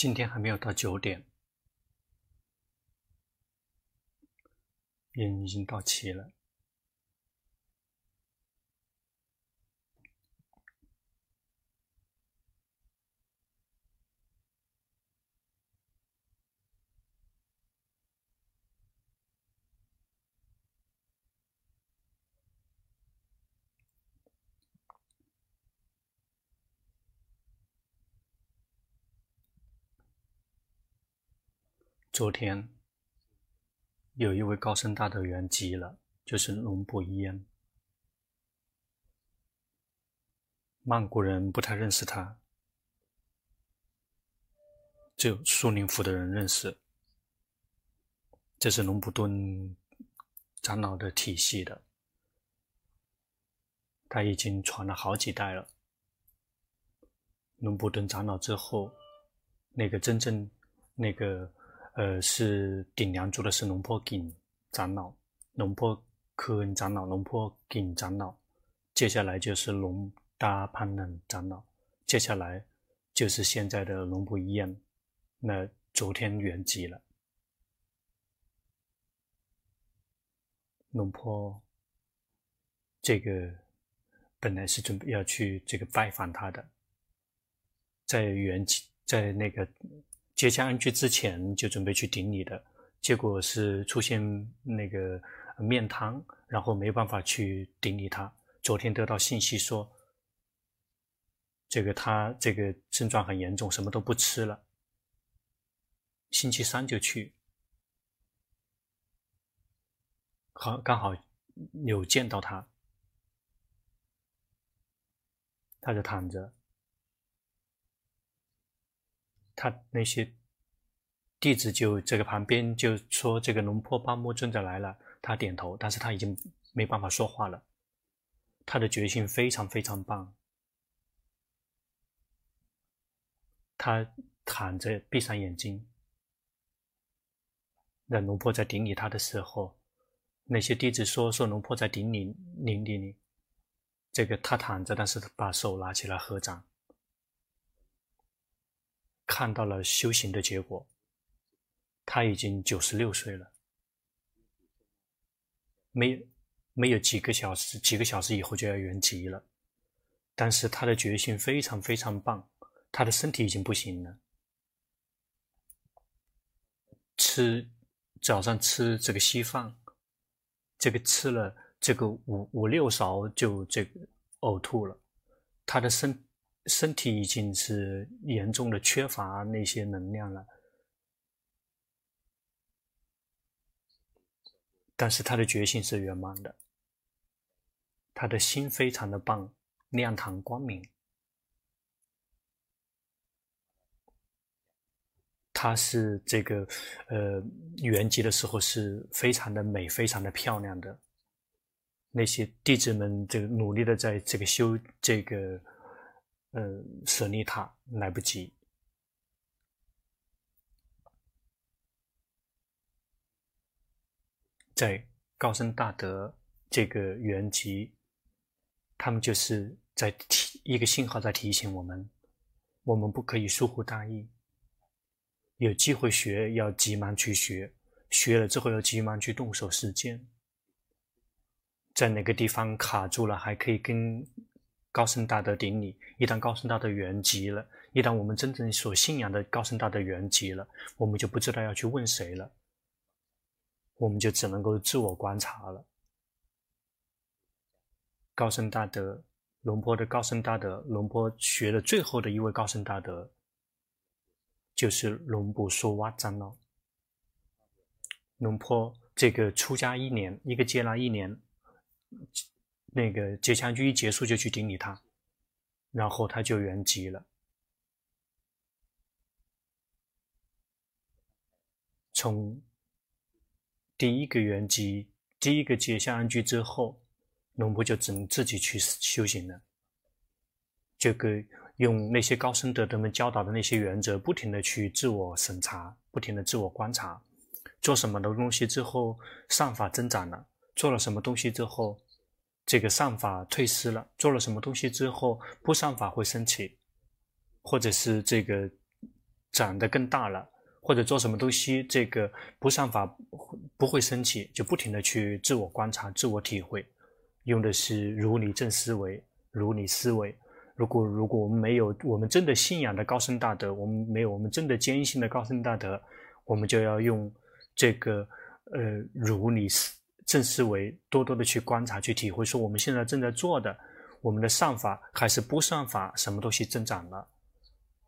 今天还没有到九点，人已经到齐了。昨天有一位高僧大德圆寂了，就是龙布伊恩。曼谷人不太认识他，只有苏林府的人认识。这是龙布顿长老的体系的，他已经传了好几代了。龙布顿长老之后，那个真正那个。呃，是顶梁柱的是龙坡锦长老，龙坡科恩长老，龙坡锦长老，接下来就是龙达潘冷长老，接下来就是现在的龙布伊恩。那昨天圆寂了，龙坡这个本来是准备要去这个拜访他的，在圆寂，在那个。接驾安居之前就准备去顶礼的，结果是出现那个面瘫，然后没有办法去顶礼他。昨天得到信息说，这个他这个症状很严重，什么都不吃了。星期三就去，好刚好有见到他，他就躺着。他那些弟子就这个旁边就说：“这个龙婆巴木尊者来了。”他点头，但是他已经没办法说话了。他的决心非常非常棒。他躺着，闭上眼睛。那龙坡在顶礼他的时候，那些弟子说：“说龙坡在顶礼，顶礼你。”这个他躺着，但是把手拿起来合掌。看到了修行的结果，他已经九十六岁了，没没有几个小时，几个小时以后就要圆寂了，但是他的决心非常非常棒，他的身体已经不行了，吃早上吃这个稀饭，这个吃了这个五五六勺就这个呕吐了，他的身。身体已经是严重的缺乏那些能量了，但是他的决心是圆满的，他的心非常的棒，亮堂光明。他是这个呃圆寂的时候是非常的美，非常的漂亮的。那些弟子们这个努力的在这个修这个。呃，舍利塔来不及，在高僧大德这个原籍，他们就是在提一个信号，在提醒我们，我们不可以疏忽大意。有机会学，要急忙去学，学了之后要急忙去动手实践。在哪个地方卡住了，还可以跟。高僧大德顶礼，一旦高僧大德圆寂了，一旦我们真正所信仰的高僧大德圆寂了，我们就不知道要去问谁了，我们就只能够自我观察了。高僧大德，龙坡的高僧大德，龙坡学的最后的一位高僧大德，就是龙布说哇长老。龙坡这个出家一年，一个接纳一年。那个结枪居一结束就去顶礼他，然后他就圆寂了。从第一个圆寂，第一个结下安居之后，农夫就只能自己去修行了。这个用那些高僧德德们教导的那些原则，不停的去自我审查，不停的自我观察，做什么的东西之后善法增长了，做了什么东西之后。这个善法退失了，做了什么东西之后，不善法会升起，或者是这个长得更大了，或者做什么东西这个不善法不会升起，就不停的去自我观察、自我体会，用的是如理正思维、如理思维。如果如果我们没有我们真的信仰的高僧大德，我们没有我们真的坚信的高僧大德，我们就要用这个呃如理思正思维，多多的去观察、去体会，说我们现在正在做的，我们的善法还是不善法，什么东西增长了，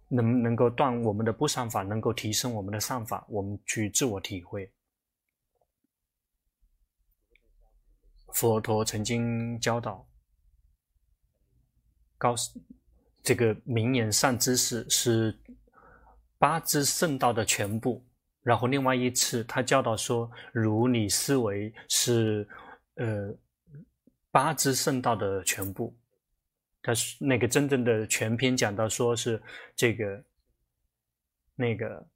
能能够断我们的不善法，能够提升我们的善法，我们去自我体会。佛陀曾经教导。高这个名言善知识是八支圣道的全部，然后另外一次他教导说，如理思维是呃八支圣道的全部。他是那个真正的全篇讲到说是这个那个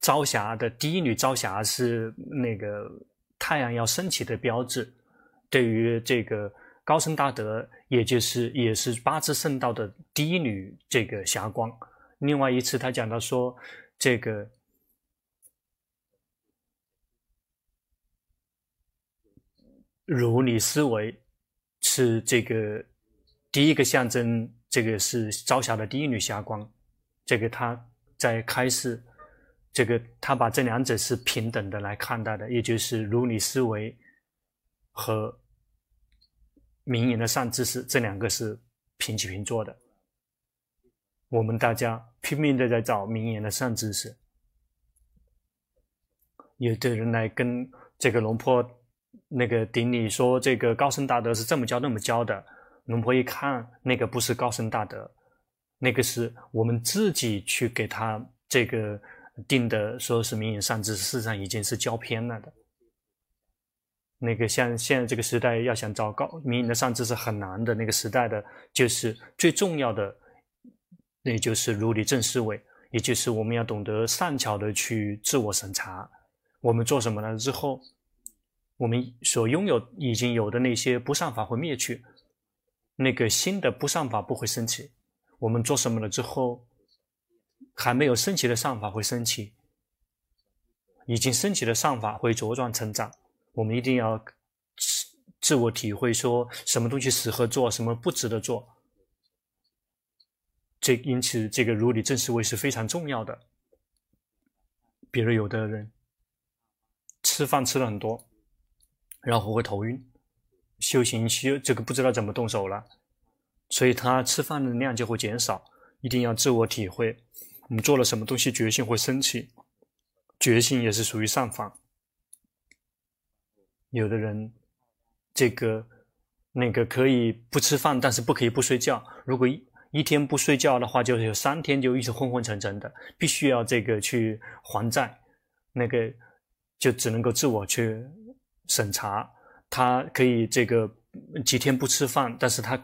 朝霞的第一缕朝霞是那个太阳要升起的标志，对于这个。高僧大德，也就是也是八支圣道的第一缕这个霞光。另外一次，他讲到说，这个如理思维是这个第一个象征，这个是朝霞的第一缕霞光。这个他在开始，这个他把这两者是平等的来看待的，也就是如理思维和。名言的善知识，这两个是平起平坐的。我们大家拼命的在找名言的善知识。有的人来跟这个龙婆那个顶礼说，这个高僧大德是这么教那么教的。龙婆一看，那个不是高僧大德，那个是我们自己去给他这个定的，说是名言善知识，事实上已经是教偏了的。那个像现在这个时代，要想找高名言的善知识很难的。那个时代的，就是最重要的，那就是如理正思维，也就是我们要懂得善巧的去自我审查。我们做什么了之后，我们所拥有已经有的那些不善法会灭去，那个新的不善法不会升起。我们做什么了之后，还没有升起的善法会升起，已经升起的善法会茁壮成长。我们一定要自自我体会，说什么东西适合做，什么不值得做。这因此，这个如理正思维是非常重要的。比如，有的人吃饭吃了很多，然后会头晕，修行修这个不知道怎么动手了，所以他吃饭的量就会减少。一定要自我体会，我们做了什么东西，觉性会升起，觉性也是属于上法。有的人，这个那个可以不吃饭，但是不可以不睡觉。如果一一天不睡觉的话，就有三天就一直昏昏沉沉的，必须要这个去还债。那个就只能够自我去审查。他可以这个几天不吃饭，但是他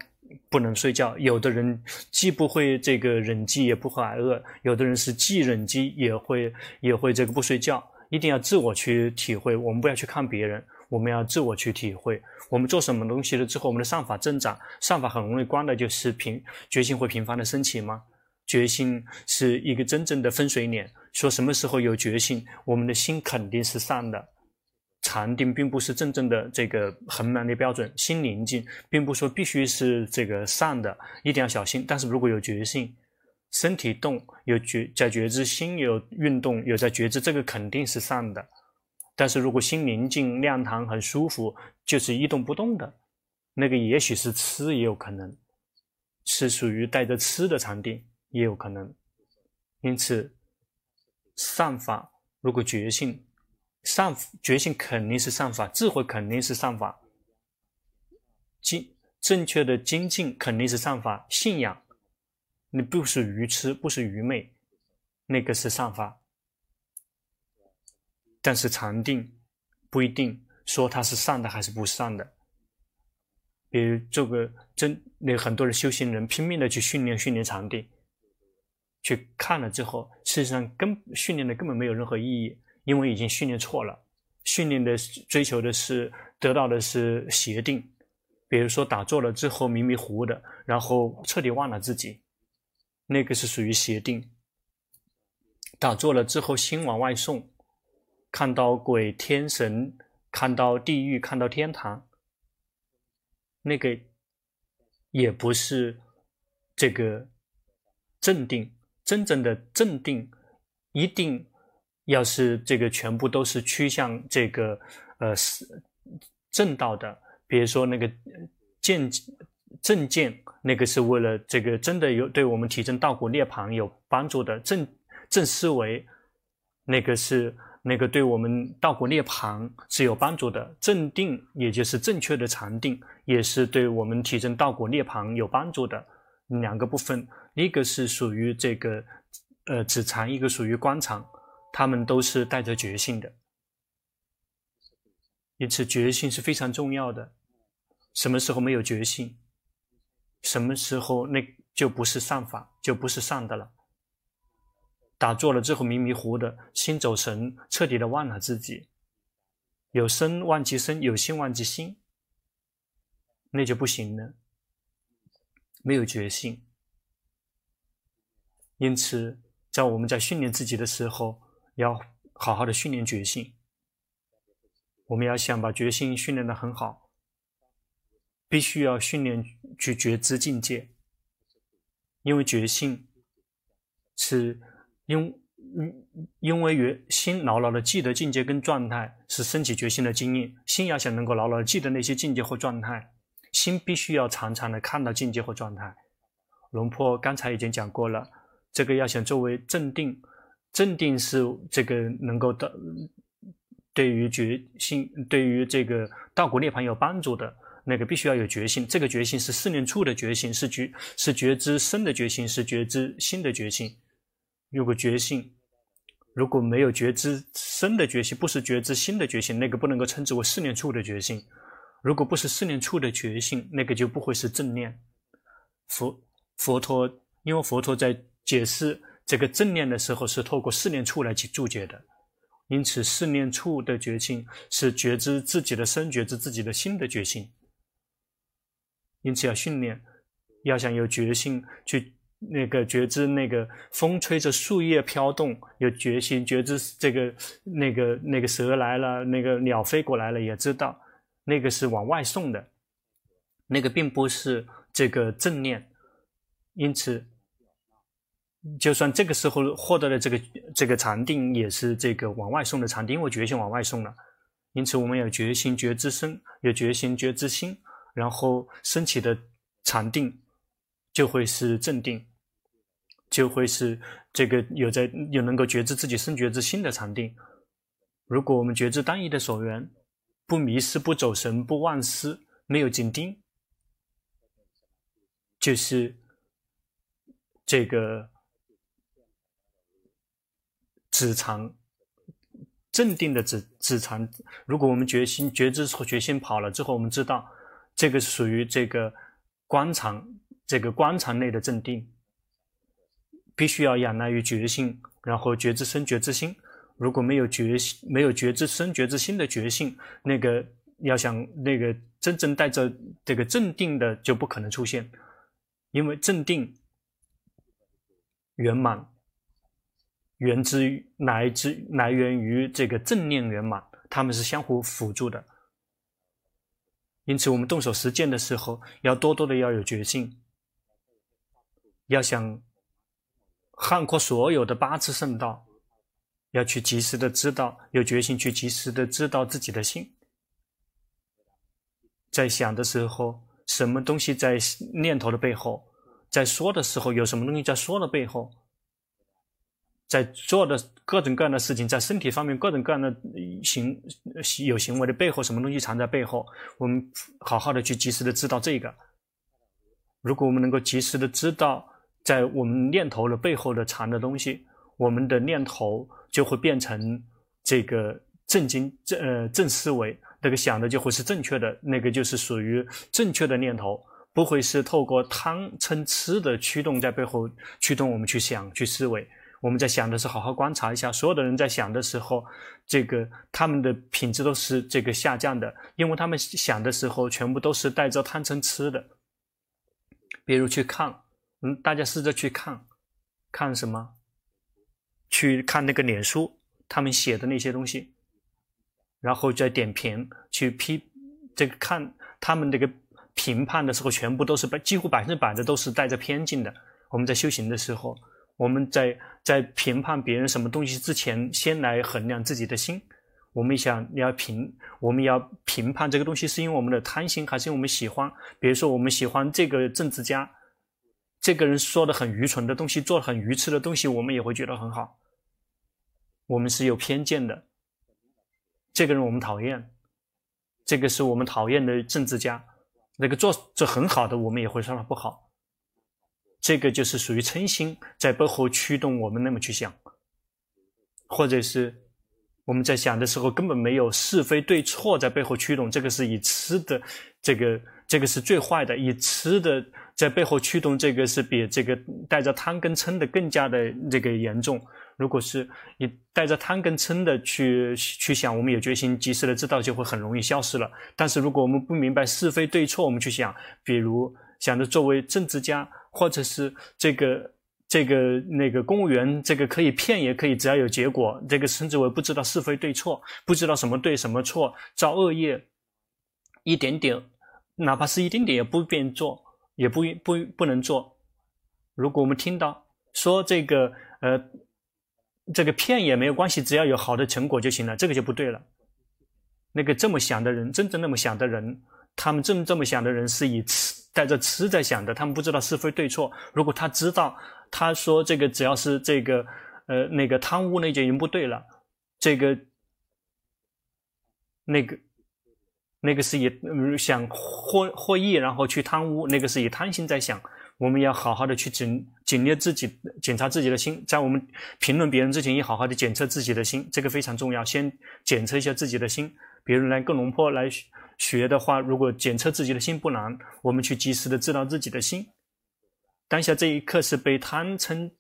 不能睡觉。有的人既不会这个忍饥，也不会挨饿；有的人是既忍饥，也会也会这个不睡觉。一定要自我去体会，我们不要去看别人。我们要自我去体会，我们做什么东西了之后，我们的善法增长，善法很容易观的就是频决心会频繁的升起吗？决心是一个真正的分水岭，说什么时候有决心，我们的心肯定是善的。禅定并不是真正的这个衡量的标准，心宁静并不说必须是这个善的，一定要小心。但是如果有觉性，身体动有觉在觉知，心有运动有在觉知，这个肯定是善的。但是如果心宁静、亮堂、很舒服，就是一动不动的，那个也许是痴，也有可能是属于带着痴的禅定，也有可能。因此，善法如果觉性善觉性肯定是善法，智慧肯定是善法，精正确的精进肯定是善法，信仰你不是愚痴，不是愚昧，那个是善法。但是禅定不一定说它是善的还是不善的。比如这个真那很多的修行人拼命的去训练训练禅定，去看了之后，事实上根训练的根本没有任何意义，因为已经训练错了。训练的追求的是得到的是邪定，比如说打坐了之后迷迷糊糊的，然后彻底忘了自己，那个是属于邪定。打坐了之后，心往外送，看到鬼、天神，看到地狱，看到天堂，那个也不是这个镇定。真正的镇定，一定要是这个全部都是趋向这个呃正道的。比如说那个见正见，那个是为了这个真的有对我们提升道果涅槃有帮助的正正思维，那个是那个对我们道果涅槃是有帮助的。正定也就是正确的禅定，也是对我们提升道果涅槃有帮助的两个部分。一个是属于这个，呃，止禅；一个属于观禅，他们都是带着觉性的，因此觉性是非常重要的。什么时候没有觉性，什么时候那就不是善法，就不是善的了。打坐了之后迷迷糊的，心走神，彻底的忘了自己，有身忘记身，有心忘记心，那就不行了，没有觉性。因此，在我们在训练自己的时候，要好好的训练觉性。我们要想把觉性训练得很好，必须要训练去觉知境界，因为觉性是因因因为觉心牢牢的记得境界跟状态，是升起觉心的经验。心要想能够牢牢的记得那些境界或状态，心必须要常常的看到境界或状态。龙坡刚才已经讲过了。这个要想作为镇定，镇定是这个能够的，对于决心，对于这个道果涅槃有帮助的那个，必须要有决心。这个决心是四念处的决心，是觉是觉知身的决心，是觉知心的决心。如果觉性如果没有觉知身的决心，不是觉知心的决心，那个不能够称之为四念处的决心。如果不是四念处的觉性，那个就不会是正念。佛佛陀，因为佛陀在。解释这个正念的时候，是透过四念处来去注解的，因此四念处的觉性是觉知自己的身、觉知自己的心的觉性。因此要训练，要想有觉性去那个觉知那个风吹着树叶飘动，有觉性觉知这个那个那个蛇来了，那个鸟飞过来了，也知道那个是往外送的，那个并不是这个正念，因此。就算这个时候获得了这个这个禅定，也是这个往外送的禅定，因为决心往外送了。因此，我们有觉性觉知身，有觉性觉知心，然后升起的禅定就会是正定，就会是这个有在有能够觉知自己身觉知心的禅定。如果我们觉知单一的所缘，不迷失，不走神，不忘失，没有紧盯，就是这个。止禅，镇定的止止禅。如果我们觉心觉知和觉性跑了之后，我们知道这个属于这个观场，这个观场内的镇定，必须要仰赖于觉性，然后觉知身觉知心。如果没有觉性，没有觉知身觉知心的觉性，那个要想那个真正带着这个镇定的，就不可能出现，因为镇定圆满。源自于来自来源于这个正念圆满，他们是相互辅助的。因此，我们动手实践的时候，要多多的要有决心，要想涵括所有的八支圣道，要去及时的知道，有决心去及时的知道自己的心。在想的时候，什么东西在念头的背后？在说的时候，有什么东西在说的背后？在做的各种各样的事情，在身体方面各种各样的行有行为的背后，什么东西藏在背后？我们好好的去及时的知道这个。如果我们能够及时的知道，在我们念头的背后的藏的东西，我们的念头就会变成这个正经正呃正思维，那个想的就会是正确的，那个就是属于正确的念头，不会是透过贪嗔痴的驱动在背后驱动我们去想去思维。我们在想的是好好观察一下，所有的人在想的时候，这个他们的品质都是这个下降的，因为他们想的时候全部都是带着贪嗔痴的。比如去看，嗯，大家试着去看，看什么？去看那个脸书他们写的那些东西，然后再点评去批这个看他们这个评判的时候，全部都是百几乎百分之百的都是带着偏见的。我们在修行的时候，我们在在评判别人什么东西之前，先来衡量自己的心。我们想要评，我们要评判这个东西是因为我们的贪心，还是因为我们喜欢？比如说，我们喜欢这个政治家，这个人说的很愚蠢的东西，做的很愚痴的东西，我们也会觉得很好。我们是有偏见的，这个人我们讨厌，这个是我们讨厌的政治家，那个做着很好的，我们也会说他不好。这个就是属于嗔心在背后驱动我们那么去想，或者是。我们在想的时候，根本没有是非对错在背后驱动，这个是以痴的，这个这个是最坏的。以痴的在背后驱动，这个是比这个带着贪跟嗔的更加的这个严重。如果是你带着贪跟嗔的去去想，我们有决心及时的知道，就会很容易消失了。但是如果我们不明白是非对错，我们去想，比如想着作为政治家，或者是这个。这个那个公务员，这个可以骗也可以，只要有结果。这个称之为不知道是非对错，不知道什么对什么错，造恶业，一点点，哪怕是一点点也不便做，也不不不能做。如果我们听到说这个呃，这个骗也没有关系，只要有好的成果就行了，这个就不对了。那个这么想的人，真正那么想的人，他们这么这么想的人是以此带着痴在想的，他们不知道是非对错。如果他知道。他说：“这个只要是这个，呃，那个贪污那就已经不对了。这个，那个，那个是以想获获益，然后去贪污，那个是以贪心在想。我们要好好的去检检验自己，检查自己的心。在我们评论别人之前，也好好的检测自己的心，这个非常重要。先检测一下自己的心。别人来跟龙坡来学的话，如果检测自己的心不难，我们去及时的知道自己的心。”当下这一刻是被贪嗔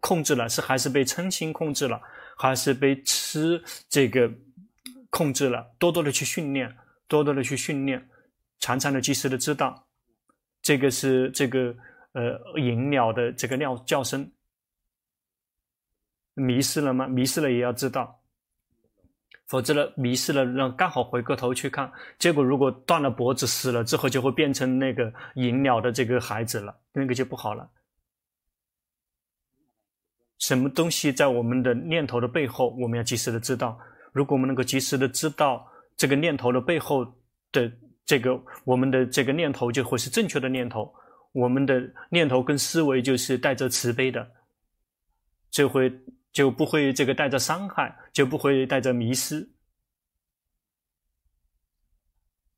控制了，是还是被嗔心控制了，还是被痴这个控制了？多多的去训练，多多的去训练，常常的及时的知道，这个是这个呃银鸟的这个鸟叫声，迷失了吗？迷失了也要知道。否则呢，迷失了，让刚好回过头去看，结果如果断了脖子死了之后，就会变成那个银鸟的这个孩子了，那个就不好了。什么东西在我们的念头的背后，我们要及时的知道。如果我们能够及时的知道这个念头的背后的这个，我们的这个念头就会是正确的念头，我们的念头跟思维就是带着慈悲的，就会。就不会这个带着伤害，就不会带着迷失，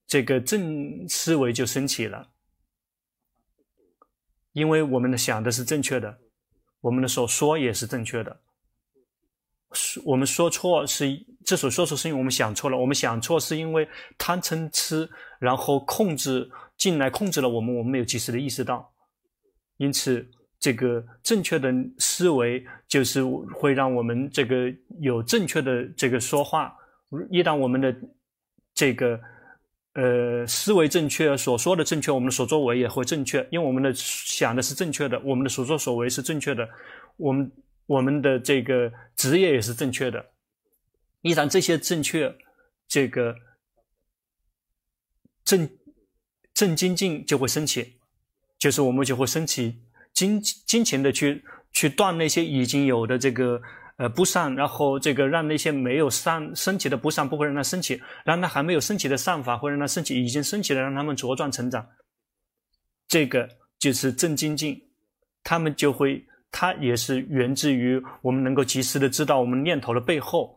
这个正思维就升起了。因为我们的想的是正确的，我们的所说也是正确的。我们说错是这所说错，是因为我们想错了。我们想错是因为贪嗔痴，然后控制进来控制了我们，我们没有及时的意识到，因此。这个正确的思维就是会让我们这个有正确的这个说话。一旦我们的这个呃思维正确，所说的正确，我们的所作为也会正确。因为我们的想的是正确的，我们的所作所为是正确的，我们我们的这个职业也是正确的。一旦这些正确，这个正正精进就会升起，就是我们就会升起。精金钱的去去断那些已经有的这个呃不善，然后这个让那些没有善升起的不善不会让它升起，让它还没有升起的善法会让它升起，已经升起的让他们茁壮成长。这个就是正精进，他们就会，它也是源自于我们能够及时的知道我们念头的背后，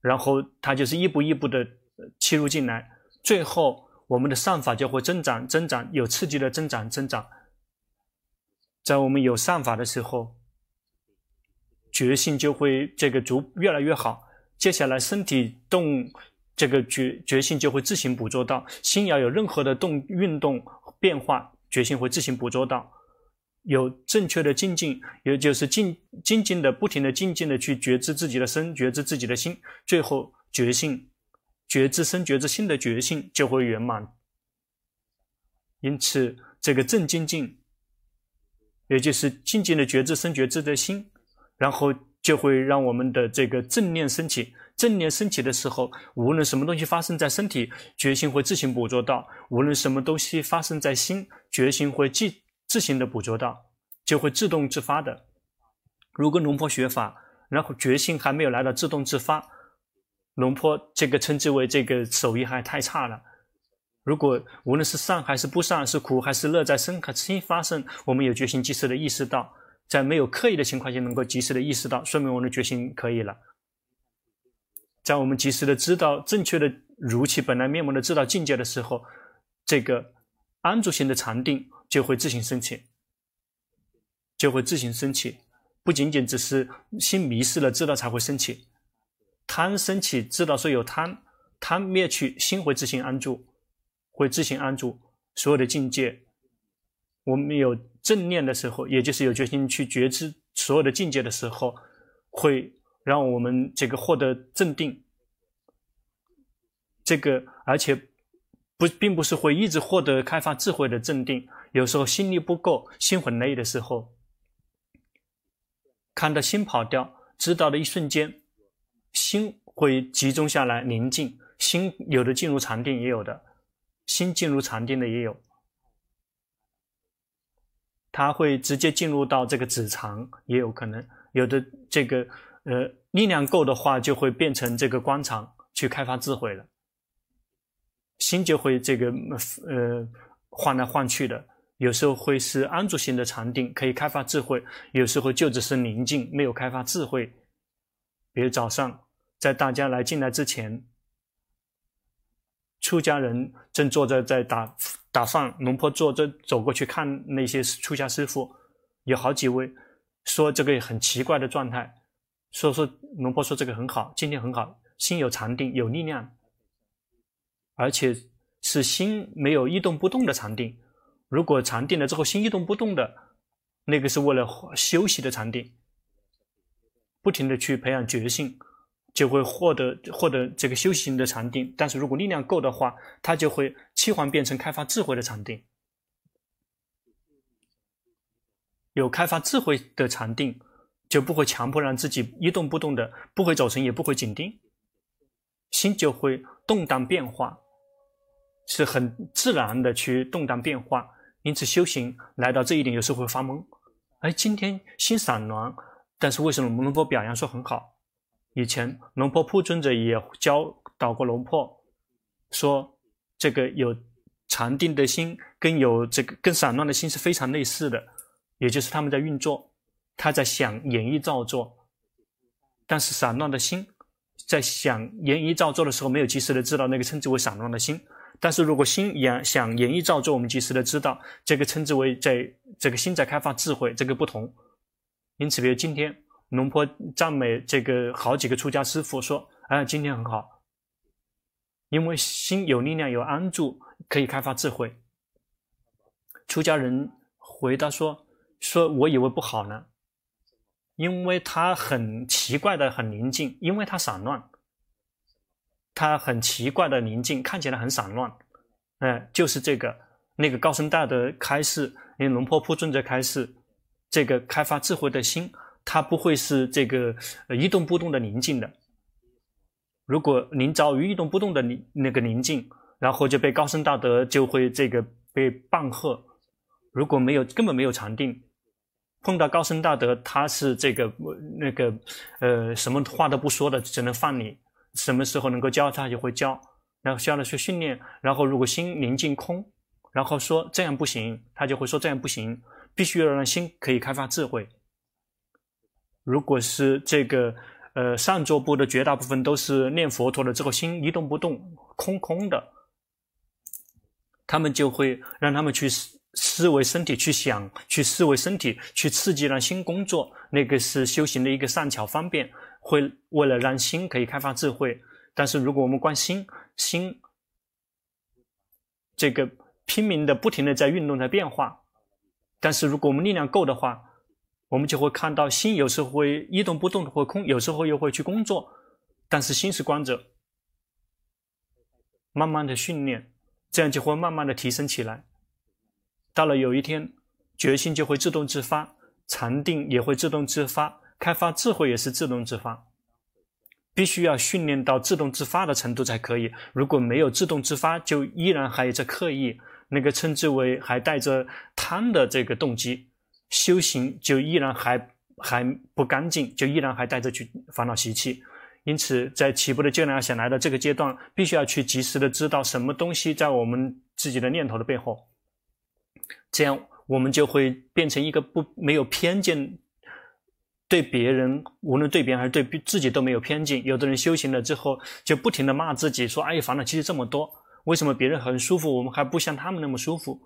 然后它就是一步一步的切入进来，最后我们的善法就会增长增长，有刺激的增长增长。在我们有善法的时候，觉性就会这个逐越来越好。接下来身体动，这个觉觉性就会自行捕捉到。心要有任何的动运动变化，觉性会自行捕捉到。有正确的静静，也就是静静静的不停的静静的去觉知自己的身，觉知自己的心，最后觉性觉知身觉知心的觉性就会圆满。因此，这个正精进。也就是静静的觉知身觉知的心，然后就会让我们的这个正念升起。正念升起的时候，无论什么东西发生在身体，觉心会自行捕捉到；无论什么东西发生在心，觉心会自自行的捕捉到，就会自动自发的。如果龙婆学法，然后觉心还没有来到自动自发，龙婆这个称之为这个手艺还太差了。如果无论是善还是不善，是苦还是乐，在身和心发生，我们有决心及时的意识到。在没有刻意的情况下，能够及时的意识到，说明我们的决心可以了。在我们及时的知道正确的如其本来面目的知道境界的时候，这个安住性的禅定就会自行升起，就会自行升起。不仅仅只是心迷失了知道才会升起，贪升起知道说有贪，贪灭去心会自行安住，会自行安住所有的境界。我们有正念的时候，也就是有决心去觉知所有的境界的时候，会让我们这个获得镇定。这个而且不并不是会一直获得开发智慧的镇定，有时候心力不够，心很累的时候，看到心跑掉，知道的一瞬间，心会集中下来宁静。心有的进入禅定，也有的新进入禅定的也有。它会直接进入到这个子藏，也有可能有的这个呃力量够的话，就会变成这个观禅去开发智慧了。心就会这个呃换来换去的，有时候会是安住型的禅定，可以开发智慧；有时候就只是宁静，没有开发智慧。比如早上在大家来进来之前，出家人正坐着在打。打饭，龙婆坐着走过去看那些出家师父，有好几位说这个很奇怪的状态，说说龙婆说这个很好，今天很好，心有禅定，有力量，而且是心没有一动不动的禅定。如果禅定了之后心一动不动的，那个是为了休息的禅定，不停的去培养觉性。就会获得获得这个修行的禅定，但是如果力量够的话，它就会切换变成开发智慧的禅定。有开发智慧的禅定，就不会强迫让自己一动不动的，不会走神，也不会紧盯，心就会动荡变化，是很自然的去动荡变化。因此修行来到这一点，有时候会发懵。哎，今天心散乱，但是为什么我们能够表扬说很好？以前龙婆铺尊者也教导过龙婆，说这个有禅定的心跟有这个跟散乱的心是非常类似的，也就是他们在运作，他在想演绎造作，但是散乱的心在想演绎造作的时候，没有及时的知道那个称之为散乱的心，但是如果心演想演绎造作，我们及时的知道这个称之为在这个心在开发智慧，这个不同。因此，比如今天。龙婆赞美这个好几个出家师父说：“哎，今天很好，因为心有力量，有安住，可以开发智慧。”出家人回答说：“说我以为不好呢，因为他很奇怪的很宁静，因为他散乱，他很奇怪的宁静，看起来很散乱。哎，就是这个那个高僧大德开示，因为龙婆铺尊者开示，这个开发智慧的心。”它不会是这个一动不动的宁静的。如果您遭遇一动不动的那个宁静，然后就被高僧大德就会这个被棒喝。如果没有根本没有禅定，碰到高僧大德，他是这个那个呃什么话都不说的，只能放你。什么时候能够教他就会教，然后教了去训练。然后如果心宁静空，然后说这样不行，他就会说这样不行，必须要让心可以开发智慧。如果是这个，呃，上座部的绝大部分都是念佛陀了之后心一动不动，空空的，他们就会让他们去思思维身体，去想，去思维身体，去刺激让心工作，那个是修行的一个善巧方便，会为了让心可以开发智慧。但是如果我们观心，心这个拼命的不停的在运动，在变化，但是如果我们力量够的话。我们就会看到心有时候会一动不动的或空，有时候又会去工作，但是心是观者，慢慢的训练，这样就会慢慢的提升起来。到了有一天，决心就会自动自发，禅定也会自动自发，开发智慧也是自动自发，必须要训练到自动自发的程度才可以。如果没有自动自发，就依然还有在刻意，那个称之为还带着贪的这个动机，修行就依然还还不干净，就依然还带着去烦恼习气。因此，在起步的阶段想来到这个阶段，必须要去及时的知道什么东西在我们自己的念头的背后，这样我们就会变成一个不没有偏见。对别人，无论对别人还是对自己都没有偏见。有的人修行了之后，就不停地骂自己，说：“哎呀，烦恼其实这么多，为什么别人很舒服，我们还不像他们那么舒服？”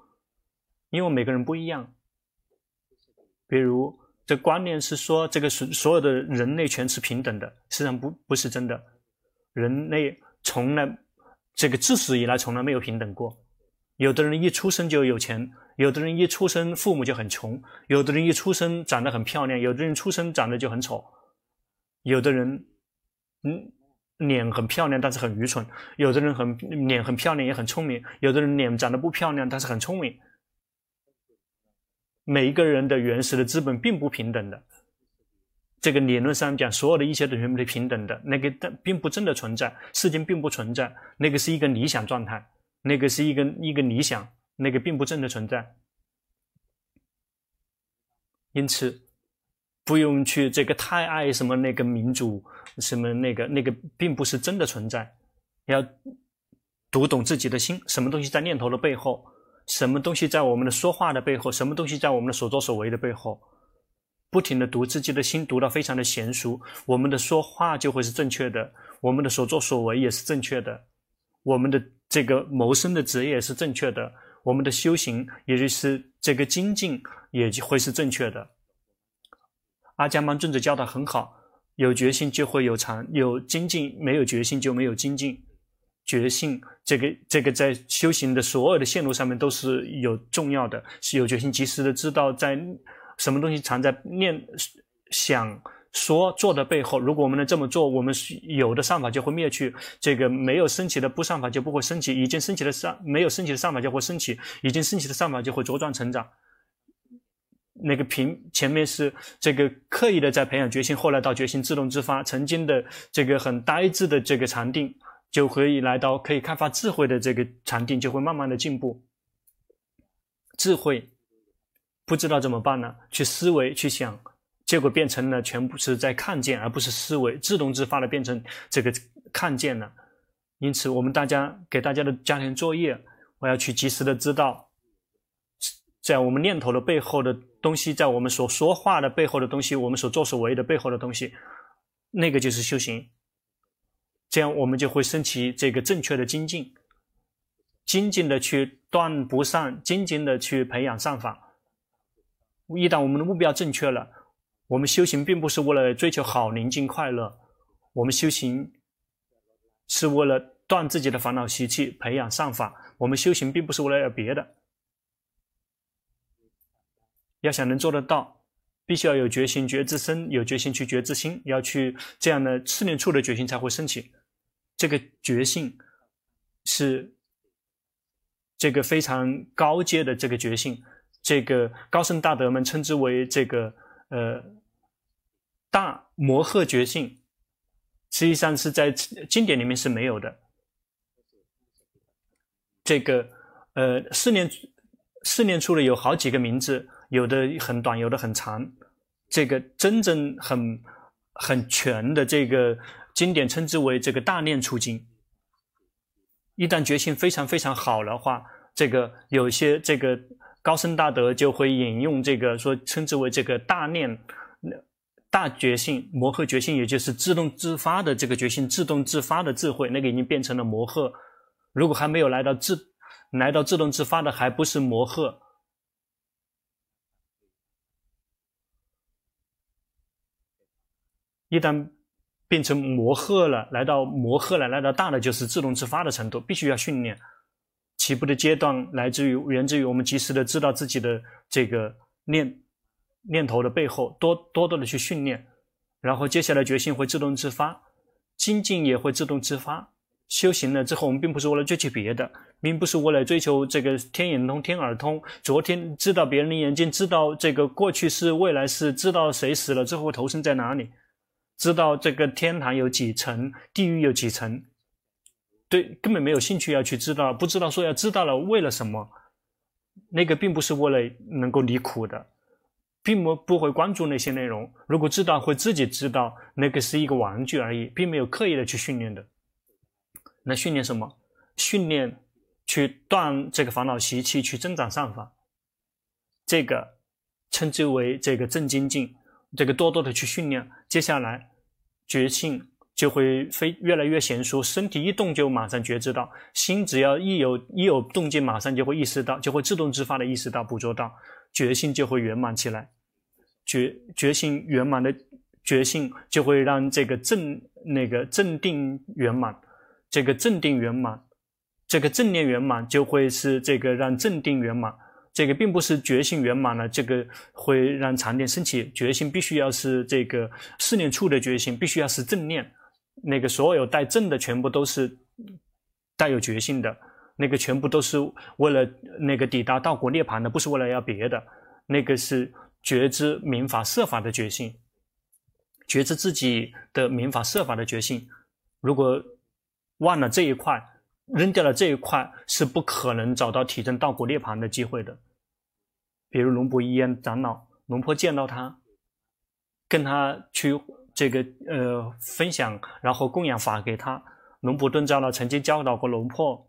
因为每个人不一样。比如，这观念是说，这个所所有的人类全是平等的，实际上不不是真的。人类从来这个自始以来从来没有平等过。有的人一出生就有钱。有的人一出生父母就很穷，有的人一出生长得很漂亮，有的人出生长得就很丑，有的人，嗯，脸很漂亮但是很愚蠢，有的人很脸很漂亮也很聪明，有的人脸长得不漂亮但是很聪明。每一个人的原始的资本并不平等的，这个理论上讲，所有的一切都全部是平等的，那个但并不真的存在，世间并不存在，那个是一个理想状态，那个是一个一个理想。那个并不真的存在，因此不用去这个太爱什么那个民主，什么那个那个并不是真的存在。要读懂自己的心，什么东西在念头的背后，什么东西在我们的说话的背后，什么东西在我们的所作所为的背后，不停地读自己的心，读到非常的娴熟，我们的说话就会是正确的，我们的所作所为也是正确的，我们的这个谋生的职业是正确的。我们的修行，也就是这个精进，也就会是正确的。阿姜曼尊者教的很好，有决心就会有禅，有精进，没有决心就没有精进。决心，这个这个在修行的所有的线路上面都是有重要的，是有决心，及时的知道在什么东西藏在念想。说做的背后，如果我们能这么做，我们有的善法就会灭去；这个没有升起的不善法就不会升起；已经升起的善没有升起的善法就会升起；已经升起的善法就会茁壮成长。那个平前面是这个刻意的在培养决心，后来到决心自动自发；曾经的这个很呆滞的这个禅定，就可以来到可以开发智慧的这个禅定，就会慢慢的进步。智慧不知道怎么办呢？去思维，去想。结果变成了全部是在看见，而不是思维，自动自发的变成这个看见了。因此，我们大家给大家的家庭作业，我要去及时的知道，在我们念头的背后的东西，在我们所说话的背后的东西，我们所作所为的背后的东西，那个就是修行。这样我们就会升起这个正确的精进，精进的去断不善，精进的去培养善法。一旦我们的目标正确了。我们修行并不是为了追求好宁静快乐，我们修行是为了断自己的烦恼习气，培养善法。我们修行并不是为了要别的。要想能做得到，必须要有决心觉自身，有决心去觉自心，要去这样的四念处的决心才会升起。这个决心是这个非常高阶的这个决心，这个高僧大德们称之为这个呃。大摩诃决心，实际上是在经典里面是没有的。这个呃，四念四念处的有好几个名字，有的很短，有的很长。这个真正很很全的这个经典称之为这个大念处经。一旦决心非常非常好的话，这个有些这个高僧大德就会引用这个说称之为这个大念。大决心，摩诃决心，也就是自动自发的这个决心，自动自发的智慧，那个已经变成了摩诃。如果还没有来到自，来到自动自发的，还不是摩诃。一旦变成摩诃了，来到摩诃了，来到大的，就是自动自发的程度，必须要训练。起步的阶段来自于源自于我们及时的知道自己的这个念。念头的背后，多多多的去训练，然后接下来决心会自动自发，精进也会自动自发，修行了之后，我们并不是为了追求别的，并不是为了追求这个天眼通、天耳通。昨天知道别人的眼睛，知道这个过去是、未来是，知道谁死了之后投生在哪里，知道这个天堂有几层，地狱有几层。对，根本没有兴趣要去知道，不知道说要知道了为了什么。那个并不是为了能够离苦的，并不不会关注那些内容。如果知道，会自己知道，那个是一个玩具而已，并没有刻意的去训练的。那训练什么？训练去断这个烦恼习气，去增长善法。这个称之为这个正精进。这个多多的去训练，接下来觉性就会非越来越娴熟。身体一动就马上觉知到，心只要一有一有动静，马上就会意识到，就会自动自发的意识到、捕捉到，觉性就会圆满起来。觉觉性圆满的觉性，就会让这个正那个正定圆满。这个正定圆满，这个正念圆满，就会是这个让正定圆满。这个并不是觉性圆满了，这个会让禅定升起。觉性必须要是这个四念处的决心，必须要是正念。那个所有带正的，全部都是带有决心的。那个全部都是为了那个抵达道果涅槃的，不是为了要别的。那个是觉知明法设法的决心，觉知自己的明法设法的决心。如果忘了这一块，扔掉了这一块，是不可能找到体证道果涅槃的机会的。比如龙婆一烟长老，龙婆见到他，跟他去这个呃分享，然后供养法给他。龙婆顿长老曾经教导过龙婆，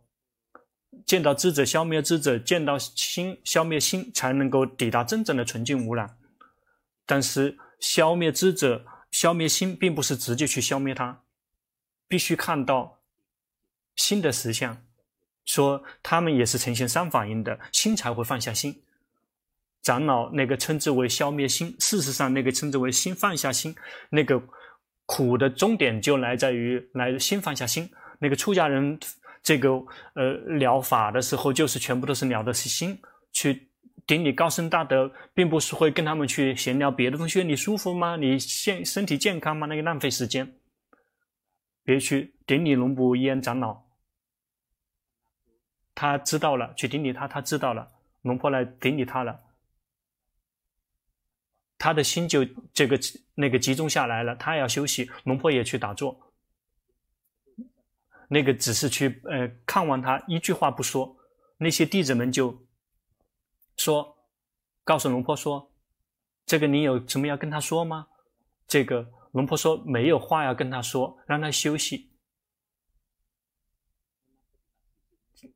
见到智者消灭智者，见到心消灭心，才能够抵达真正的纯净无染。但是消灭智者、消灭心，并不是直接去消灭它，必须看到。心的实相，说他们也是呈现三法印的，心才会放下心。长老那个称之为消灭心，事实上那个称之为心放下心。那个苦的终点就来在于来心放下心。那个出家人这个呃疗法的时候，就是全部都是聊的是心。去顶礼高僧大德，并不是会跟他们去闲聊别的东西。你舒服吗？你现身体健康吗？那个浪费时间。别去顶礼龙布依烟长老。他知道了，去顶礼他，他知道了，龙婆来顶礼他了，他的心就这个那个集中下来了。他要休息，龙婆也去打坐，那个只是去呃看望他，一句话不说。那些弟子们就说，告诉龙婆说：“这个你有什么要跟他说吗？”这个龙婆说：“没有话要跟他说，让他休息。”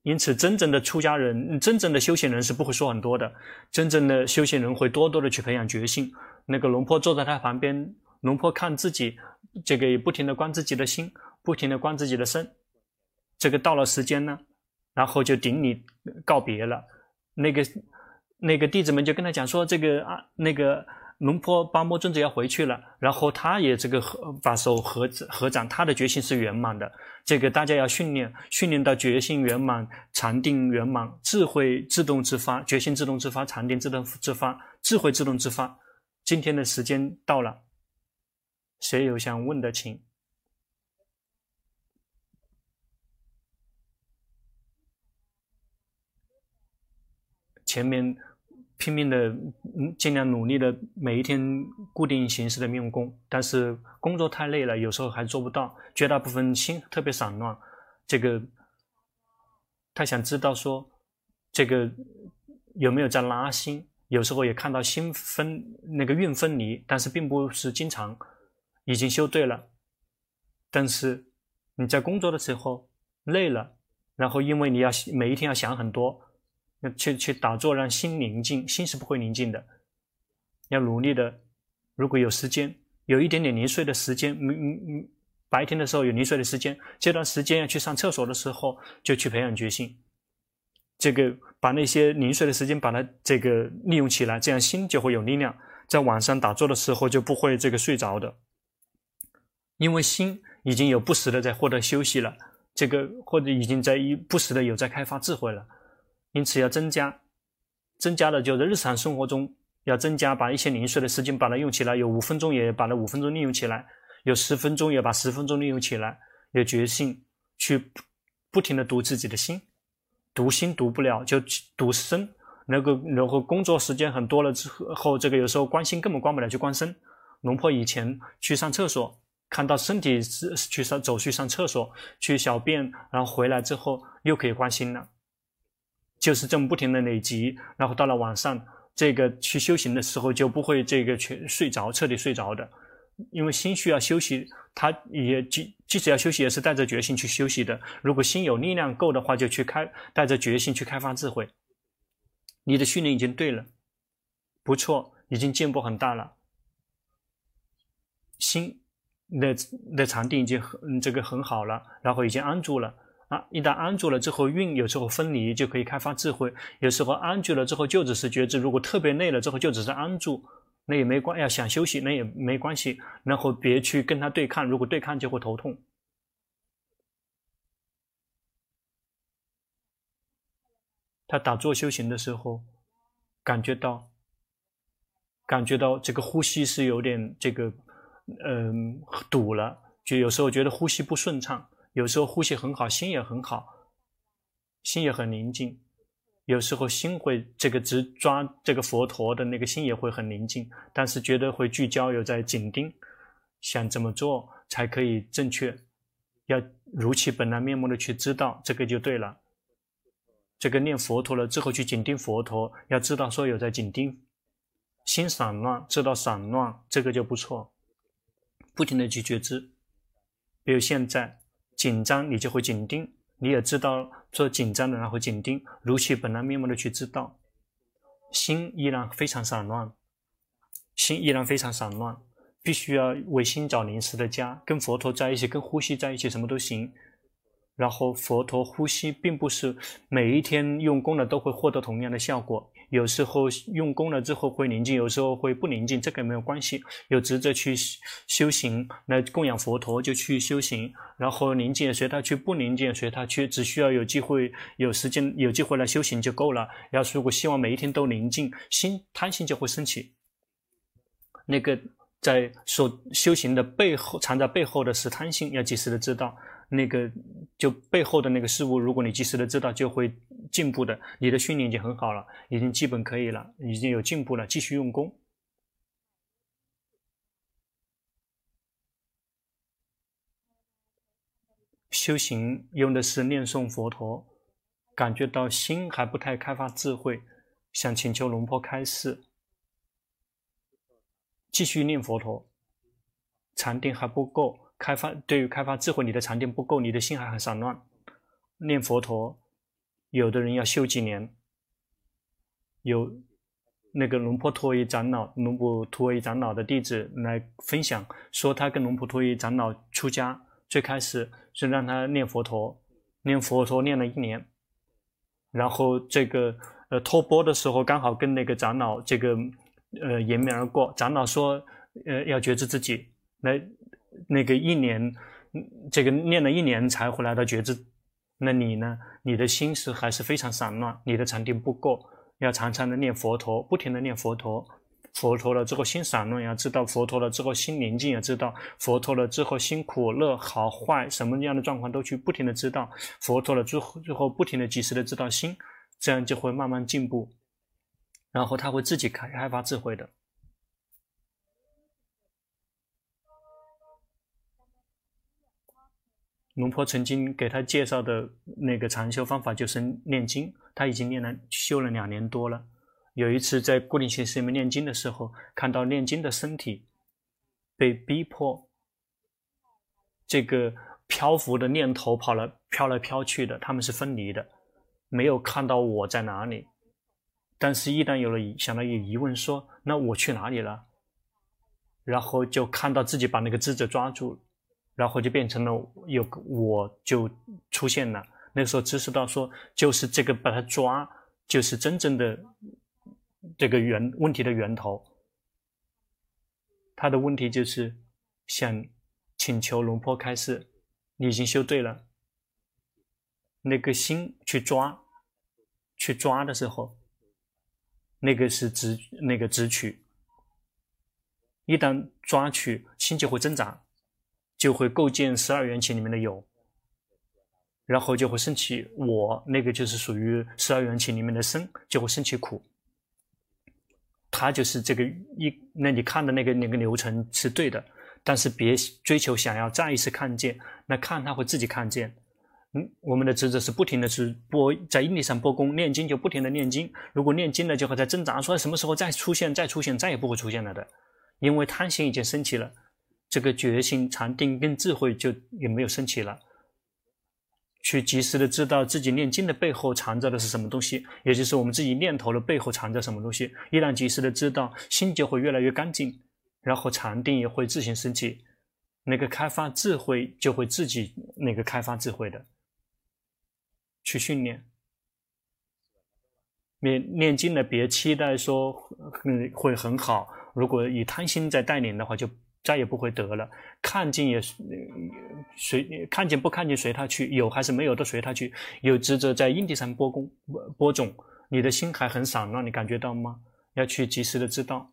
因此，真正的出家人，真正的修行人是不会说很多的。真正的修行人会多多的去培养决心。那个龙婆坐在他旁边，龙婆看自己，这个也不停的观自己的心，不停的观自己的身。这个到了时间呢，然后就顶礼告别了。那个那个弟子们就跟他讲说：“这个啊，那个。”龙婆巴摩尊者要回去了，然后他也这个合把手合合掌，他的决心是圆满的。这个大家要训练，训练到觉性圆满、禅定圆满、智慧自动自发、觉性自动自发、禅定自动自发、智慧自动自发。今天的时间到了，谁有想问的请。前面。拼命的，嗯，尽量努力的，每一天固定形式的用功，但是工作太累了，有时候还做不到。绝大部分心特别散乱，这个他想知道说，这个有没有在拉心？有时候也看到心分那个运分离，但是并不是经常。已经修对了，但是你在工作的时候累了，然后因为你要每一天要想很多。去去打坐，让心宁静，心是不会宁静的。要努力的，如果有时间，有一点点零碎的时间，嗯嗯嗯，白天的时候有零碎的时间，这段时间要去上厕所的时候，就去培养决心。这个把那些零碎的时间把它这个利用起来，这样心就会有力量。在晚上打坐的时候就不会这个睡着的，因为心已经有不时的在获得休息了，这个或者已经在一不时的有在开发智慧了。因此要增加，增加的就是日常生活中要增加，把一些零碎的时间把它用起来，有五分钟也把那五分钟利用起来，有十分钟也把十分钟利用起来，有决心，去不停的读自己的心，读心读不了就读身。那个然后工作时间很多了之后，这个有时候关心根本关不了，就关身。龙婆以前去上厕所，看到身体是去上走去上厕所去小便，然后回来之后又可以关心了，就是这么不停的累积，然后到了晚上，这个去修行的时候就不会这个去睡着，彻底睡着的。因为心需要休息，他也即即使要休息，也是带着决心去休息的。如果心有力量够的话，就去开，带着决心去开发智慧。你的训练已经对了，不错，已经进步很大了。心的的禅定已经很这个很好了，然后已经安住了啊！一旦安住了之后，运有时候分离就可以开发智慧。有时候安住了之后就只是觉知，如果特别累了之后就只是安住。那也没关，要想休息那也没关系，然后别去跟他对抗，如果对抗就会头痛。他打坐修行的时候，感觉到，感觉到这个呼吸是有点这个，嗯、堵了，就有时候觉得呼吸不顺畅，有时候呼吸很好，心也很好，心也很宁静。有时候心会这个执抓这个佛陀的那个心也会很宁静，但是觉得会聚焦，有在紧盯，想怎么做才可以正确，要如其本来面目的去知道，这个就对了。这个念佛陀了之后去紧盯佛陀，要知道说有在紧盯，心散乱知道散乱，这个就不错，不停的去觉知，比如现在紧张你就会紧盯。你也知道做紧张的，然后紧盯，如其本来面目的去知道，心依然非常散乱，心依然非常散乱，必须要为心找临时的家，跟佛陀在一起，跟呼吸在一起，什么都行。然后佛陀呼吸并不是每一天用功了都会获得同样的效果。有时候用功了之后会宁静，有时候会不宁静，这个没有关系。有职责去修行来供养佛陀，就去修行。然后宁静随他去，不宁静随他去，只需要有机会、有时间、有机会来修行就够了。要是如果希望每一天都宁静，心贪心就会升起。那个在所修行的背后藏在背后的是贪心，要及时的知道。那个就背后的那个事物，如果你及时的知道，就会进步的。你的训练已经很好了，已经基本可以了，已经有进步了，继续用功。修行用的是念诵佛陀，感觉到心还不太开发智慧，想请求龙婆开示，继续念佛陀，禅定还不够。开发对于开发智慧，你的禅定不够，你的心还很散乱。念佛陀，有的人要修几年。有那个龙婆托伊长老，龙婆托伊长老的弟子来分享，说他跟龙婆托伊长老出家，最开始是让他念佛陀，念佛陀念了一年，然后这个呃托钵的时候，刚好跟那个长老这个呃迎面而过，长老说呃要觉知自己来。那个一年，这个念了一年才回来的觉知，那你呢？你的心是还是非常散乱，你的禅定不够，要常常的念佛陀，不停的念佛陀，佛陀了之后心散乱，要知道佛陀了之后心宁静，要知道佛陀了之后心苦乐好坏什么样的状况都去不停的知道，佛陀了之后之后不停的及时的知道心，这样就会慢慢进步，然后他会自己开开发智慧的。龙婆曾经给他介绍的那个禅修方法就是念经，他已经念了修了两年多了。有一次在固定形式里面念经的时候，看到念经的身体被逼迫，这个漂浮的念头跑了飘来飘去的，他们是分离的，没有看到我在哪里。但是，一旦有了想到有疑问说，说那我去哪里了？然后就看到自己把那个智者抓住。然后就变成了有我就出现了，那个时候知识到说，就是这个把它抓，就是真正的这个源问题的源头。他的问题就是想请求龙婆开示，你已经修对了。那个心去抓，去抓的时候，那个是直那个直取，一旦抓取，心就会挣扎。就会构建十二缘起里面的有，然后就会升起我，那个就是属于十二缘起里面的生，就会升起苦。他就是这个一，那你看的那个那个流程是对的，但是别追求想要再一次看见，那看他会自己看见。嗯，我们的职责是不停的去播在阴地上播功，念经就不停的念经。如果念经了，就会在挣扎，说什么时候再出现，再出现，再也不会出现了的，因为贪心已经升起了，这个觉性、禅定跟智慧就也没有升起了。去及时的知道自己念经的背后藏着的是什么东西，也就是我们自己念头的背后藏着什么东西。一旦及时的知道，心就会越来越干净，然后禅定也会自行升起，那个开发智慧就会自己那个开发智慧的。去训练，念念经的，别期待说嗯会很好。如果以贪心在带领的话，就再也不会得了。看见也随看见不看见随他去，有还是没有都随他去。有职责在因地上播功播种，你的心还很散乱，你感觉到吗？要去及时的知道。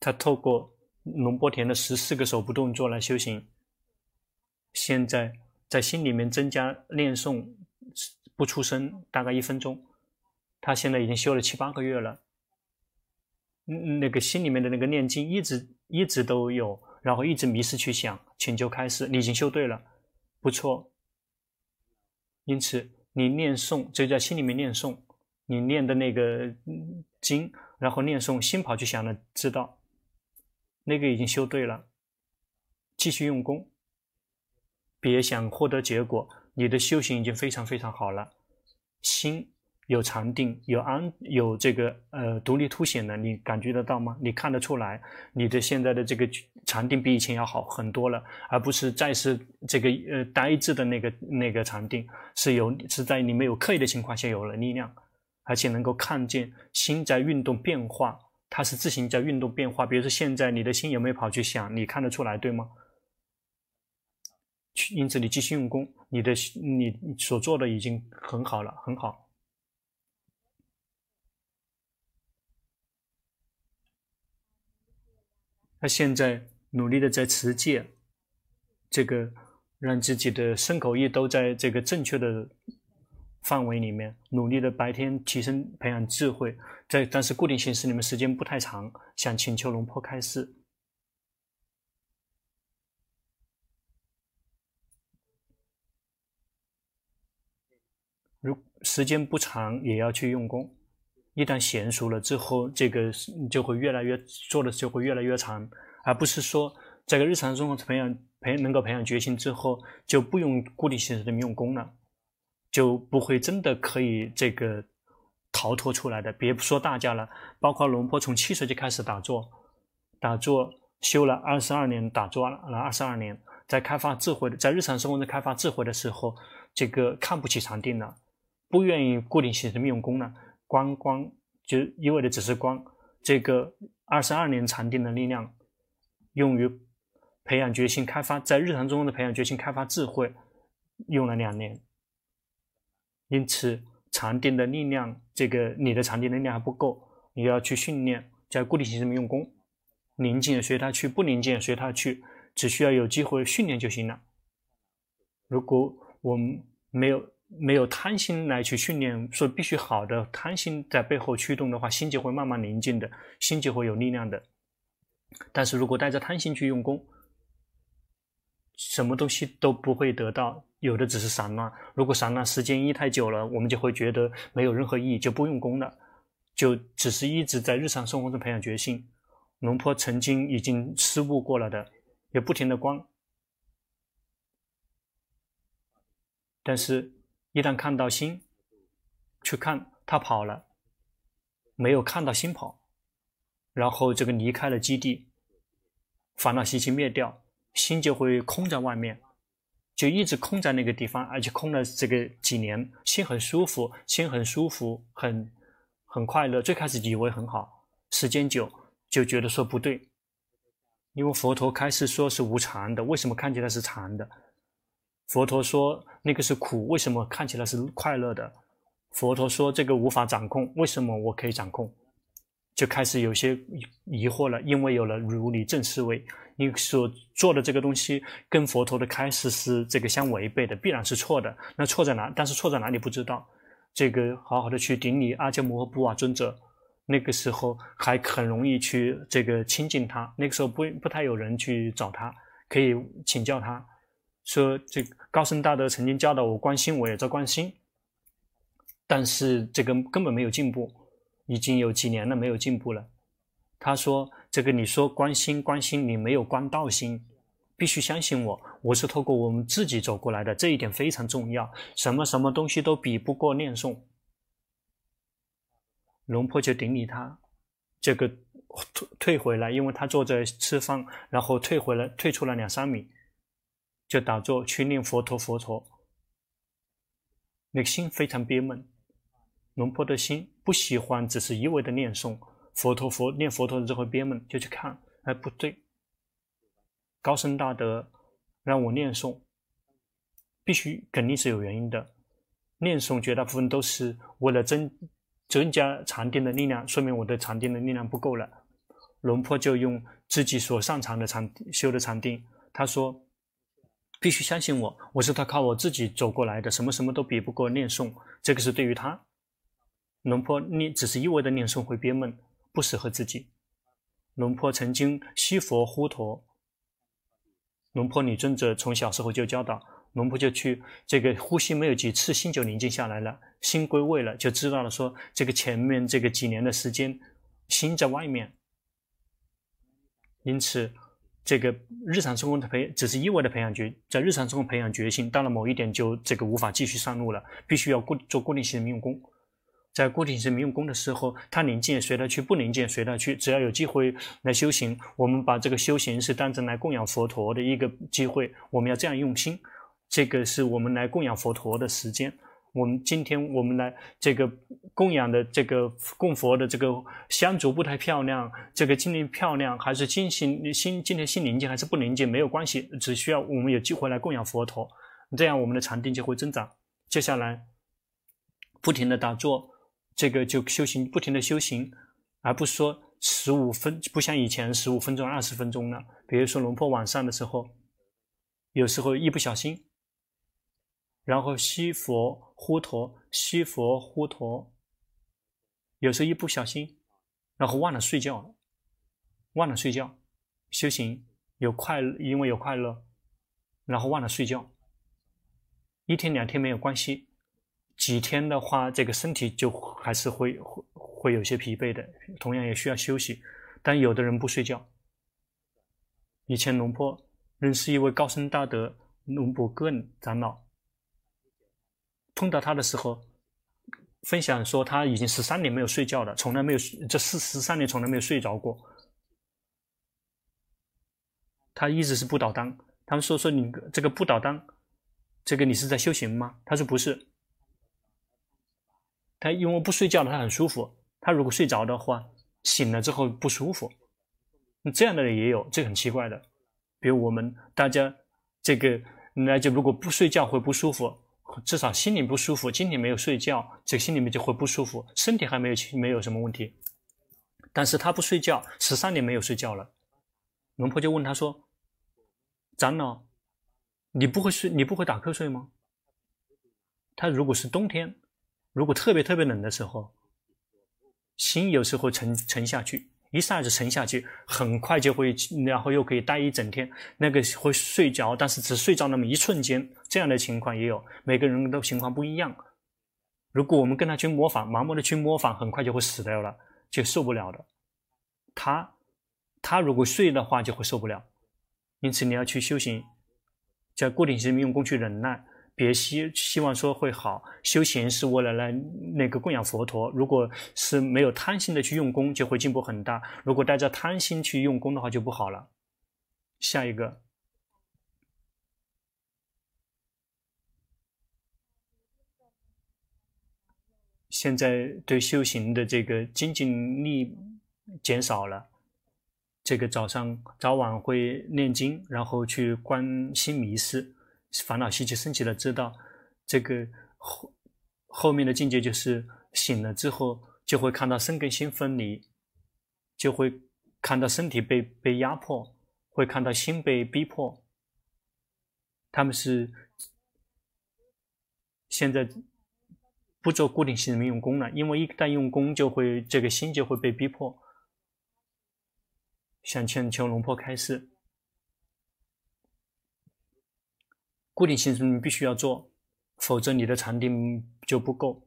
他透过。龙波田的十四个手部动作来修行。现在在心里面增加念诵，不出声，大概一分钟。他现在已经修了七八个月了。嗯，那个心里面的那个念经一直一直都有，然后一直迷失去想，请求开始。你已经修对了，不错。因此你念诵就在心里面念诵，你念的那个经，然后念诵，心跑去想了，知道。那个已经修对了，继续用功，别想获得结果，你的修行已经非常非常好了。心有禅定，有安，有这个呃独立凸显的，你感觉得到吗？你看得出来，你的现在的这个禅定比以前要好很多了，而不是再是这个呃呆滞的那个那个禅定，是有是在你没有刻意的情况下有了力量，而且能够看见心在运动变化。它是自行在运动变化，比如说现在你的心有没有跑去想？你看得出来对吗？因此你继续用功，你的你所做的已经很好了，很好。他现在努力的在持戒，这个让自己的身口意都在这个正确的。范围里面努力的白天提升培养智慧，在但是固定形式里面时间不太长，想请求龙婆开示。如时间不长也要去用功，一旦娴熟了之后，这个就会越来越做的就会越来越长，而不是说这个日常生活培养培能够培养决心之后就不用固定形式的用功了。就不会真的可以这个逃脱出来的。别说大家了，包括龙坡从七岁就开始打坐，打坐修了二十二年，打坐了二十二年，在开发智慧的，在日常生活中开发智慧的时候，这个看不起禅定了，不愿意固定形式的用功了，光光就意味着只是光。这个二十二年禅定的力量，用于培养决心，开发在日常中的培养决心，开发智慧，用了两年。因此，禅定的力量，这个你的禅定的力量还不够，你要去训练，在固定形式里面用功，宁静随他去，不宁静随他去，只需要有机会训练就行了。如果我们没有没有贪心来去训练，说必须好的贪心在背后驱动的话，心就会慢慢宁静的，心就会有力量的。但是如果带着贪心去用功，什么东西都不会得到。有的只是散乱，如果散乱时间一太久了，我们就会觉得没有任何意义，就不用功了，就只是一直在日常生活中培养决心。龙坡曾经已经失误过了的，也不停的观，但是，一旦看到心，去看他跑了，没有看到心跑，然后这个离开了基地，烦恼习气灭掉，心就会空在外面。就一直空在那个地方，而且空了这个几年，心很舒服，心很舒服，很很快乐。最开始以为很好，时间久就觉得说不对，因为佛陀开始说是无常的，为什么看起来是常的？佛陀说那个是苦，为什么看起来是快乐的？佛陀说这个无法掌控，为什么我可以掌控？就开始有些疑惑了，因为有了如理正思维，你所做的这个东西跟佛陀的开示是这个相违背的，必然是错的。那错在哪？但是错在哪里不知道。这个好好的去顶礼阿迦摩诃布瓦尊者，那个时候还很容易去这个亲近他。那个时候不不太有人去找他，可以请教他，说这高僧大德曾经教导我观心，我也在观心，但是这个根本没有进步。已经有几年了，没有进步了。他说：“这个你说关心关心，你没有观道心，必须相信我，我是透过我们自己走过来的，这一点非常重要。什么什么东西都比不过念诵。”龙婆就顶礼他，这个退退回来，因为他坐在吃饭，然后退回来，退出了两三米，就打坐去念佛陀佛陀，那个心非常憋闷。龙婆的心不喜欢只是一味的念诵佛陀佛念佛陀的之后憋闷，就去看，哎，不对，高僧大德让我念诵，必须肯定是有原因的。念诵绝大部分都是为了增增加禅定的力量，说明我的禅定的力量不够了。龙婆就用自己所擅长的禅修的禅定，他说，必须相信我，我是他靠我自己走过来的，什么什么都比不过念诵，这个是对于他。龙婆念只是一味的念诵会憋闷，不适合自己。龙婆曾经吸佛呼陀，龙婆女尊者从小时候就教导，龙婆就去这个呼吸没有几次，心就宁静下来了，心归位了，就知道了说这个前面这个几年的时间，心在外面。因此，这个日常生活的培只是一味的培养觉，在日常生活培养决心，到了某一点就这个无法继续上路了，必须要固做固定型的用功。在固定性用功的时候，他宁静随他去，不宁静随他去。只要有机会来修行，我们把这个修行是当成来供养佛陀的一个机会。我们要这样用心，这个是我们来供养佛陀的时间。我们今天我们来这个供养的这个供佛的这个香烛不太漂亮，这个经历漂亮还是心心心今天心宁静还是不宁静没有关系，只需要我们有机会来供养佛陀，这样我们的禅定就会增长。接下来不停的打坐。这个就修行，不停的修行，而不是说十五分，不像以前十五分钟、二十分钟了。比如说龙婆晚上的时候，有时候一不小心，然后吸佛呼陀，西佛呼陀，有时候一不小心，然后忘了睡觉了，忘了睡觉，修行有快乐，因为有快乐，然后忘了睡觉，一天两天没有关系。几天的话，这个身体就还是会会会有些疲惫的，同样也需要休息。但有的人不睡觉。以前龙婆认识一位高僧大德龙婆根长老，碰到他的时候，分享说他已经十三年没有睡觉了，从来没有这四十三年从来没有睡着过。他一直是不倒单。他们说说你这个不倒单，这个你是在修行吗？他说不是。他因为不睡觉了，他很舒服。他如果睡着的话，醒了之后不舒服。这样的人也有，这很奇怪的。比如我们大家这个，那就如果不睡觉会不舒服，至少心里不舒服。今天没有睡觉，这心里面就会不舒服。身体还没有没有什么问题，但是他不睡觉，十三年没有睡觉了。龙婆就问他说：“长老，你不会睡，你不会打瞌睡吗？”他如果是冬天。如果特别特别冷的时候，心有时候沉沉下去，一下子沉下去，很快就会，然后又可以待一整天。那个会睡着，但是只睡着那么一瞬间，这样的情况也有。每个人的情况不一样。如果我们跟他去模仿，盲目的去模仿，很快就会死掉了，就受不了的。他他如果睡的话，就会受不了。因此你要去修行，叫固定性用功去忍耐。别希希望说会好，修行是为了来那个供养佛陀。如果是没有贪心的去用功，就会进步很大。如果带着贪心去用功的话，就不好了。下一个，现在对修行的这个精进力减少了。这个早上早晚会念经，然后去观心迷思。烦恼习气升起了，知道这个后后面的境界就是醒了之后就会看到身跟心分离，就会看到身体被被压迫，会看到心被逼迫。他们是现在不做固定性的用功了，因为一旦用功，就会这个心就会被逼迫。向千秋龙坡开示，固定性你必须要做，否则你的禅定就不够。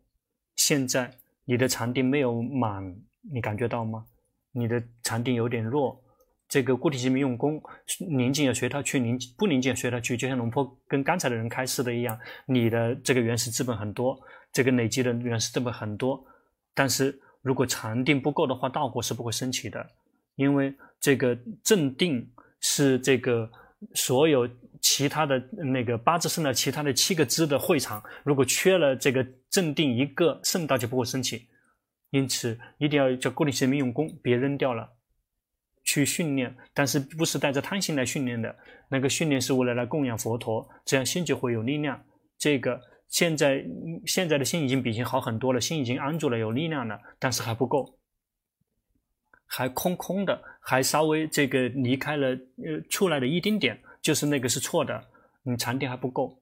现在你的禅定没有满，你感觉到吗？你的禅定有点弱。这个固定性没用功，宁静也随他去，宁不宁静也随他去。就像龙坡跟刚才的人开示的一样，你的这个原始资本很多，这个累积的原始资本很多，但是如果禅定不够的话，道果是不会升起的。因为这个正定是这个所有其他的那个八字圣的其他的七个支的会场，如果缺了这个正定一个圣道就不会升起。因此一定要叫固定性用功，别扔掉了，去训练，但是不是带着贪心来训练的。那个训练是为了来供养佛陀，这样心就会有力量。这个现在现在的心已经比以前好很多了，心已经安住了，有力量了，但是还不够。还空空的，还稍微这个离开了，呃，出来了一丁点，就是那个是错的，你禅定还不够。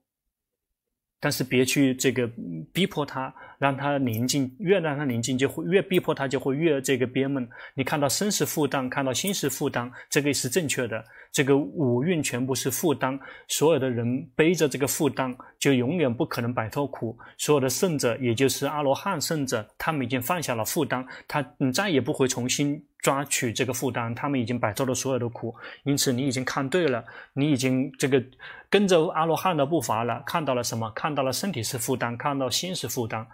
但是别去这个逼迫他，让他宁静，越让他宁静，就会越逼迫他，就会越这个憋闷。你看到身是负担，看到心是负担，这个也是正确的。这个五蕴全部是负担，所有的人背着这个负担，就永远不可能摆脱苦。所有的圣者，也就是阿罗汉圣者，他们已经放下了负担，他你再也不会重新。抓取这个负担，他们已经摆脱了所有的苦，因此你已经看对了，你已经这个跟着阿罗汉的步伐了，看到了什么？看到了身体是负担，看到心是负担，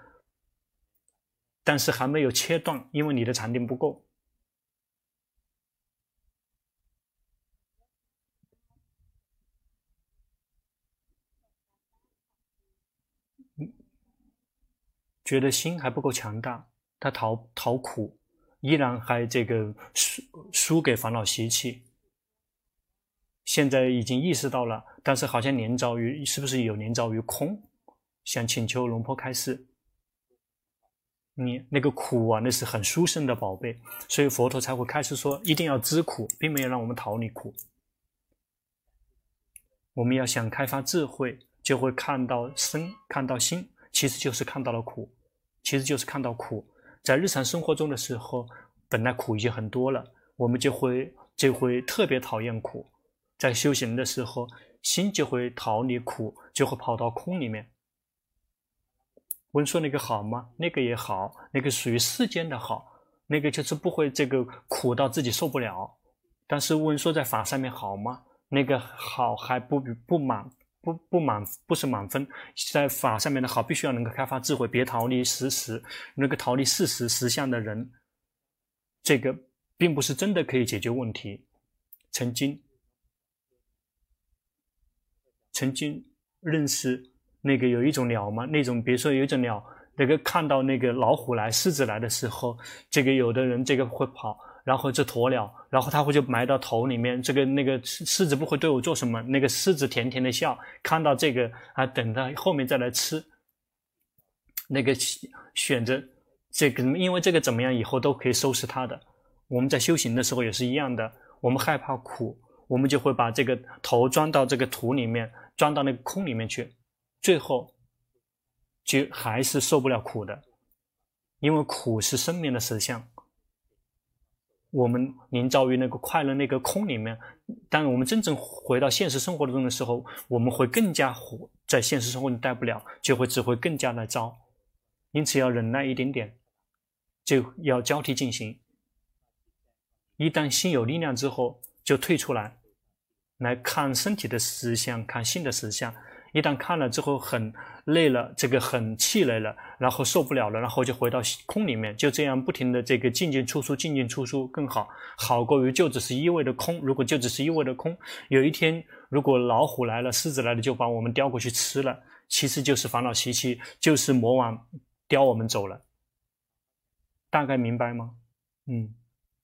但是还没有切断，因为你的禅定不够。觉得心还不够强大，他逃逃苦。依然还这个输输给烦恼习气，现在已经意识到了，但是好像连遭于是不是有连遭于空？想请求龙婆开示。你那个苦啊，那是很殊胜的宝贝，所以佛陀才会开始说，一定要知苦，并没有让我们逃离苦。我们要想开发智慧，就会看到身，看到心，其实就是看到了苦，其实就是看到苦。在日常生活中的时候，本来苦已经很多了，我们就会就会特别讨厌苦。在修行的时候，心就会逃离苦，就会跑到空里面。文说那个好吗？那个也好，那个属于世间的好，那个就是不会这个苦到自己受不了。但是问说在法上面好吗？那个好还不不满。不不满不是满分，在法上面的好，必须要能够开发智慧，别逃离实实，那个逃离事实实相的人，这个并不是真的可以解决问题。曾经，曾经认识那个有一种鸟吗？那种比如说有一种鸟，那个看到那个老虎来、狮子来的时候，这个有的人这个会跑。然后这鸵鸟，然后它会就埋到头里面。这个那个狮子不会对我做什么。那个狮子甜甜的笑，看到这个啊，等它后面再来吃。那个选择这个，因为这个怎么样，以后都可以收拾它的。我们在修行的时候也是一样的。我们害怕苦，我们就会把这个头钻到这个土里面，钻到那个空里面去，最后就还是受不了苦的，因为苦是生命的实相。我们临遭于那个快乐那个空里面，当我们真正回到现实生活中的时候，我们会更加活在现实生活里待不了，就会只会更加的糟。因此要忍耐一点点，就要交替进行。一旦心有力量之后，就退出来，来看身体的实相，看心的实相。一旦看了之后很累了，这个很气馁了，然后受不了了，然后就回到空里面，就这样不停的这个进进出出，进进出出更好，好过于就只是一味的空。如果就只是一味的空，有一天如果老虎来了，狮子来了，就把我们叼过去吃了，其实就是烦恼习气，就是魔王叼我们走了。大概明白吗？嗯，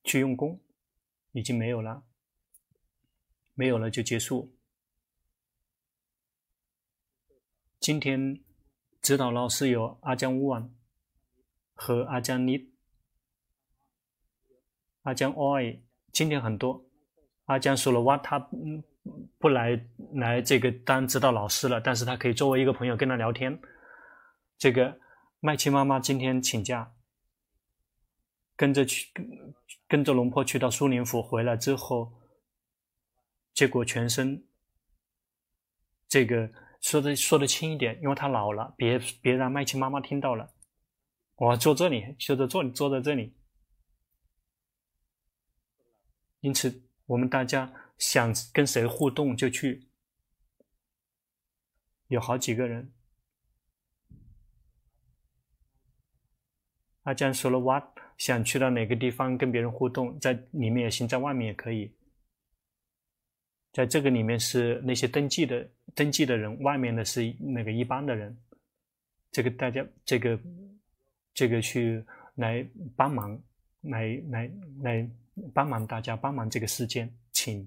去用功，已经没有了，没有了就结束。今天指导老师有阿江乌安和阿江尼，阿江，oi，今天很多。阿江说了，哇，他嗯不来来这个当指导老师了，但是他可以作为一个朋友跟他聊天。这个麦琪妈妈今天请假，跟着去跟跟着龙婆去到苏宁府，回来之后，结果全身这个说的说的轻一点，因为他老了，别别让麦琪妈妈听到了。我坐这里，就在坐坐在这里。因此，我们大家想跟谁互动就去，有好几个人。阿江说了，哇，想去到哪个地方跟别人互动，在里面也行，在外面也可以。在这个里面是那些登记的登记的人，外面的是那个一般的人。这个大家这个。这个去来帮忙，来来来帮忙大家帮忙这个事件，请。